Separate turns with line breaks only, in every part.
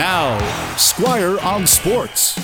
Now, Squire on Sports.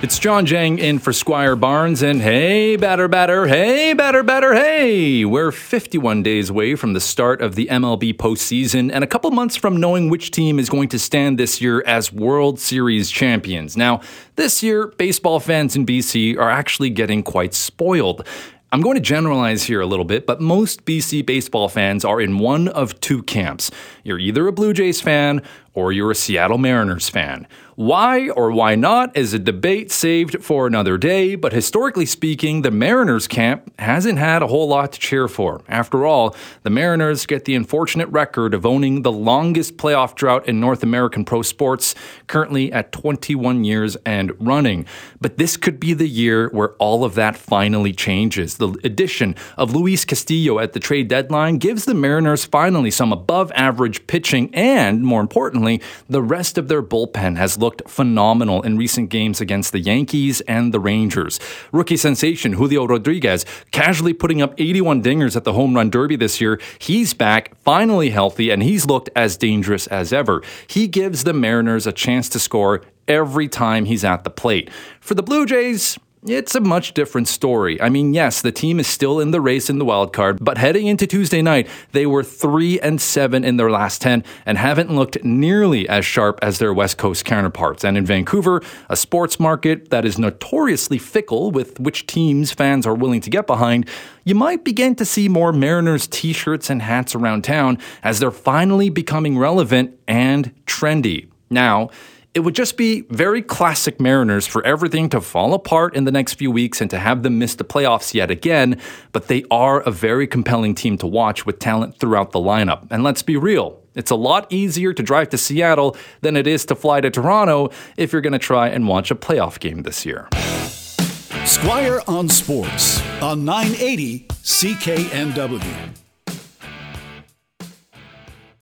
It's Jawn Jang in for Squire Barnes, and hey, batter, batter, hey, batter, batter, hey! We're 51 days away from the start of the MLB postseason and a couple months from knowing which team is going to stand this year as World Series champions. Now, this year, baseball fans in BC are actually getting quite spoiled. I'm going to generalize here a little bit, but most BC baseball fans are in one of two camps. You're either a Blue Jays fan or you're a Seattle Mariners fan. Why or why not is a debate saved for another day, but historically speaking, the Mariners camp hasn't had a whole lot to cheer for. After all, the Mariners get the unfortunate record of owning the longest playoff drought in North American pro sports, currently at 21 years and running. But this could be the year where all of that finally changes. The addition of Luis Castillo at the trade deadline gives the Mariners finally some above average pitching, and more importantly, the rest of their bullpen has looked looked phenomenal in recent games against the Yankees and the Rangers. Rookie sensation Julio Rodriguez casually putting up 81 dingers at the home run derby this year. He's back, finally healthy, and he's looked as dangerous as ever. He gives the Mariners a chance to score every time he's at the plate. For the Blue Jays, it's a much different story. I mean, yes, the team is still in the race in the wild card, but heading into Tuesday night, they were 3 and 7 in their last 10 and haven't looked nearly as sharp as their West Coast counterparts. And in Vancouver, a sports market that is notoriously fickle with which teams fans are willing to get behind, you might begin to see more Mariners t-shirts and hats around town as they're finally becoming relevant and trendy. Now, it would just be very classic Mariners for everything to fall apart in the next few weeks and to have them miss the playoffs yet again, but they are a very compelling team to watch with talent throughout the lineup. And let's be real, it's a lot easier to drive to Seattle than it is to fly to Toronto if you're going to try and watch a playoff game this year.
Squire on Sports on 980 CKNW.